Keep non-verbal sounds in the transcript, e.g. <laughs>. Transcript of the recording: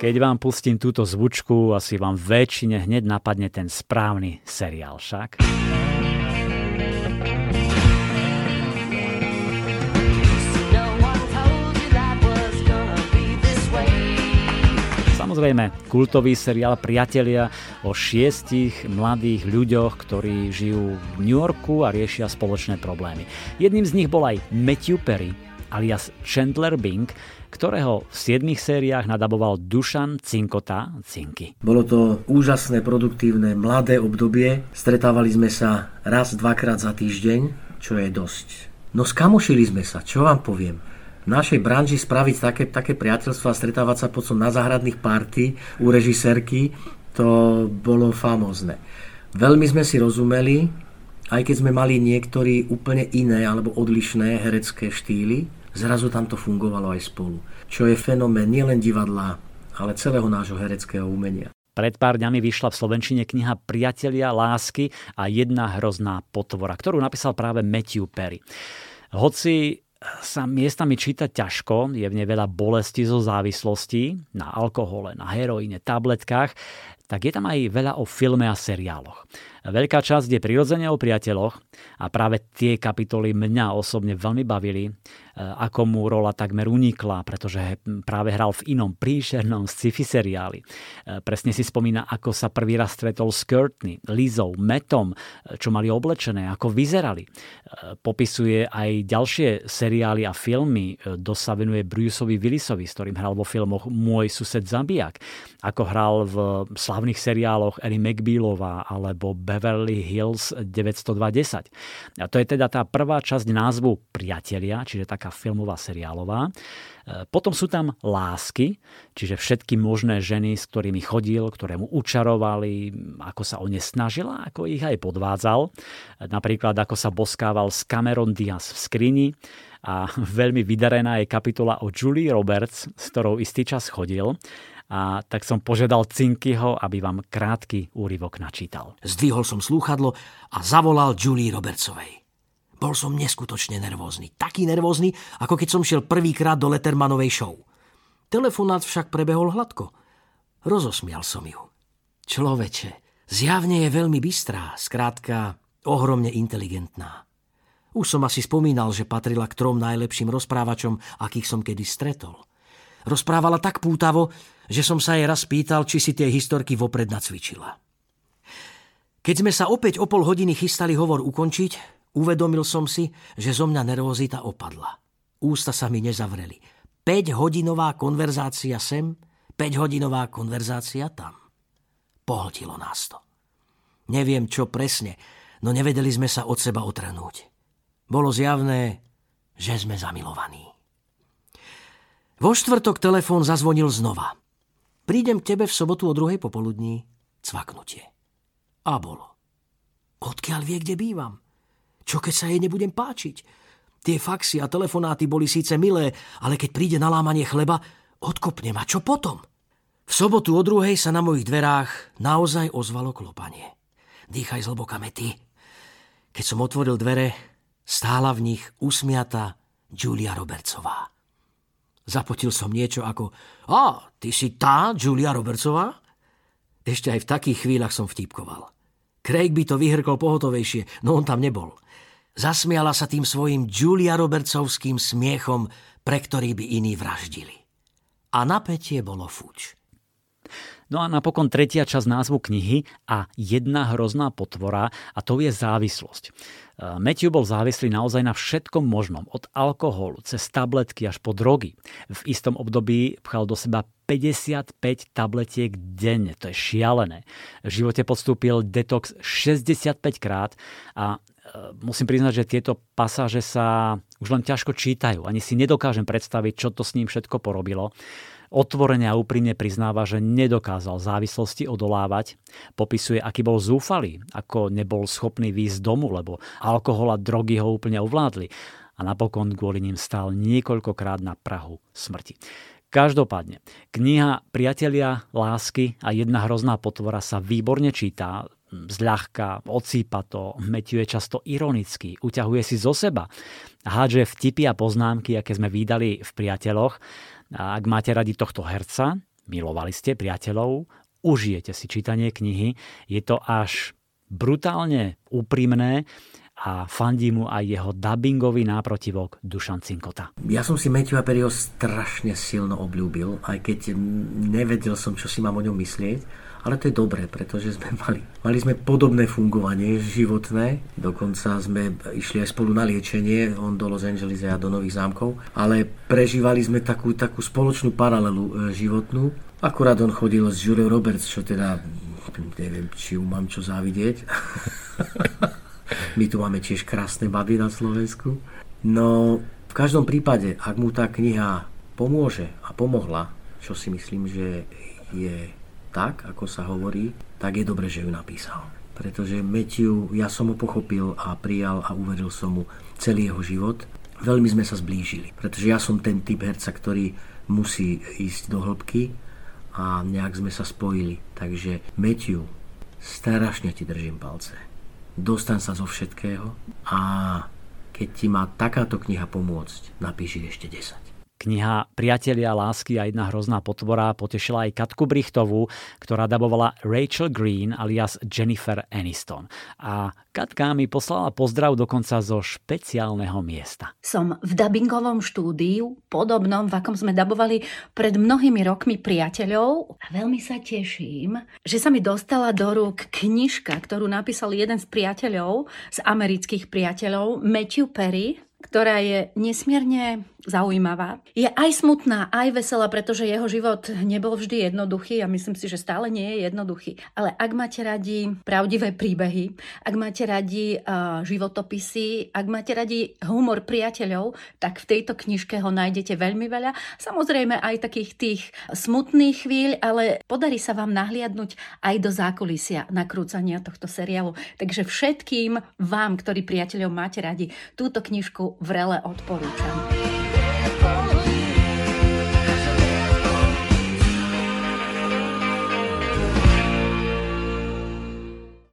Keď vám pustím túto zvučku, asi vám väčšine hneď napadne ten správny seriál však. Samozrejme, kultový seriál Priatelia o šiestich mladých ľuďoch, ktorí žijú v New Yorku a riešia spoločné problémy. Jedným z nich bol aj Matthew Perry, alias Chandler Bing, ktorého v siedmých sériách nadaboval Dušan Cinkota Cinky. Bolo to úžasné, produktívne, mladé obdobie. Stretávali sme sa raz, dvakrát za týždeň, čo je dosť. No skamošili sme sa, čo vám poviem v našej branži spraviť také, také priateľstva stretávať sa potom na záhradných party u režisérky, to bolo famózne. Veľmi sme si rozumeli, aj keď sme mali niektorí úplne iné alebo odlišné herecké štýly, zrazu tam to fungovalo aj spolu. Čo je fenomén nielen divadla, ale celého nášho hereckého umenia. Pred pár dňami vyšla v Slovenčine kniha Priatelia lásky a jedna hrozná potvora, ktorú napísal práve Matthew Perry. Hoci sa miestami číta ťažko, je v nej veľa bolesti zo závislostí na alkohole, na heroíne, tabletkách, tak je tam aj veľa o filme a seriáloch. Veľká časť je prirodzene o priateľoch a práve tie kapitoly mňa osobne veľmi bavili, e, ako mu rola takmer unikla, pretože práve hral v inom príšernom sci-fi seriáli. E, presne si spomína, ako sa prvý raz stretol s Courtney, Lizou, Metom, e, čo mali oblečené, ako vyzerali. Popisuje aj ďalšie seriály a filmy, dosť sa venuje Bruceovi Willisovi, s ktorým hral vo filmoch Môj sused zabijak, ako hral v slavných seriáloch Ellie McBealová alebo Beverly Hills 920. A to je teda tá prvá časť názvu Priatelia, čiže taká filmová seriálová. E, potom sú tam lásky, čiže všetky možné ženy, s ktorými chodil, ktoré mu učarovali, ako sa o ne snažila, ako ich aj podvádzal. Napríklad ako sa boskával s Cameron Diaz v skrini a <laughs> veľmi vydarená je kapitola o Julie Roberts, s ktorou istý čas chodil a tak som požiadal Cinkyho, aby vám krátky úryvok načítal. Zdvihol som slúchadlo a zavolal Julie Robertsovej. Bol som neskutočne nervózny. Taký nervózny, ako keď som šiel prvýkrát do Lettermanovej show. Telefonát však prebehol hladko. Rozosmial som ju. Človeče, zjavne je veľmi bystrá, skrátka ohromne inteligentná. Už som asi spomínal, že patrila k trom najlepším rozprávačom, akých som kedy stretol. Rozprávala tak pútavo, že som sa jej raz pýtal, či si tie historky vopred nacvičila. Keď sme sa opäť o pol hodiny chystali hovor ukončiť, uvedomil som si, že zo mňa nervozita opadla. Ústa sa mi nezavreli. 5-hodinová konverzácia sem, 5-hodinová konverzácia tam. Pohltilo nás to. Neviem, čo presne, no nevedeli sme sa od seba otrhnúť. Bolo zjavné, že sme zamilovaní. Vo štvrtok telefón zazvonil znova. Prídem k tebe v sobotu o druhej popoludní. Cvaknutie. A bolo. Odkiaľ vie, kde bývam? Čo keď sa jej nebudem páčiť? Tie faxy a telefonáty boli síce milé, ale keď príde na lámanie chleba, odkopnem a čo potom? V sobotu o druhej sa na mojich dverách naozaj ozvalo klopanie. Dýchaj zhlboka, Mety. Keď som otvoril dvere, stála v nich usmiatá Julia Robertsová. Zapotil som niečo ako A, ty si tá Julia Robertsová? Ešte aj v takých chvíľach som vtipkoval. Craig by to vyhrkol pohotovejšie, no on tam nebol. Zasmiala sa tým svojim Julia Robertsovským smiechom, pre ktorý by iní vraždili. A napätie bolo fuč. No a napokon tretia časť názvu knihy a jedna hrozná potvora a to je závislosť. E, Matthew bol závislý naozaj na všetkom možnom, od alkoholu cez tabletky až po drogy. V istom období pchal do seba 55 tabletiek denne, to je šialené. V živote podstúpil detox 65 krát a e, musím priznať, že tieto pasáže sa už len ťažko čítajú. Ani si nedokážem predstaviť, čo to s ním všetko porobilo. Otvorene a úprimne priznáva, že nedokázal závislosti odolávať. Popisuje, aký bol zúfalý, ako nebol schopný výjsť domu, lebo alkohol a drogy ho úplne ovládli. A napokon kvôli ním stál niekoľkokrát na Prahu smrti. Každopádne, kniha Priatelia lásky a jedna hrozná potvora sa výborne čítá, zľahka, odsýpa to, Matthew je často ironický, uťahuje si zo seba, hádže vtipy a poznámky, aké sme vydali v Priateľoch. A ak máte radi tohto herca, milovali ste priateľov, užijete si čítanie knihy, je to až brutálne úprimné a fandí mu aj jeho dubbingový náprotivok Dušan Cinkota. Ja som si Matthewa Perryho strašne silno obľúbil, aj keď nevedel som, čo si mám o ňom myslieť, ale to je dobré, pretože sme mali, mali sme podobné fungovanie životné, dokonca sme išli aj spolu na liečenie, on do Los Angeles a ja do Nových zámkov, ale prežívali sme takú, takú spoločnú paralelu e, životnú. Akurát on chodil s Julia Roberts, čo teda neviem, či ju mám čo závidieť. <laughs> My tu máme tiež krásne baby na Slovensku. No, v každom prípade, ak mu tá kniha pomôže a pomohla, čo si myslím, že je tak, ako sa hovorí, tak je dobre, že ju napísal. Pretože Matthew, ja som ho pochopil a prijal a uveril som mu celý jeho život. Veľmi sme sa zblížili, pretože ja som ten typ herca, ktorý musí ísť do hĺbky a nejak sme sa spojili. Takže Matthew, strašne ti držím palce dostan sa zo všetkého a keď ti má takáto kniha pomôcť, napíši ešte 10. Kniha Priatelia lásky a jedna hrozná potvora potešila aj Katku Brichtovú, ktorá dabovala Rachel Green alias Jennifer Aniston. A Katka mi poslala pozdrav dokonca zo špeciálneho miesta. Som v dubbingovom štúdiu, podobnom, v akom sme dabovali pred mnohými rokmi priateľov a veľmi sa teším, že sa mi dostala do rúk knižka, ktorú napísal jeden z priateľov, z amerických priateľov, Matthew Perry, ktorá je nesmierne zaujímavá. Je aj smutná, aj veselá, pretože jeho život nebol vždy jednoduchý a myslím si, že stále nie je jednoduchý. Ale ak máte radi pravdivé príbehy, ak máte radi uh, životopisy, ak máte radi humor priateľov, tak v tejto knižke ho nájdete veľmi veľa. Samozrejme aj takých tých smutných chvíľ, ale podarí sa vám nahliadnúť aj do zákulisia nakrúcania tohto seriálu. Takže všetkým vám, ktorí priateľov máte radi, túto knižku vrele odporúčam.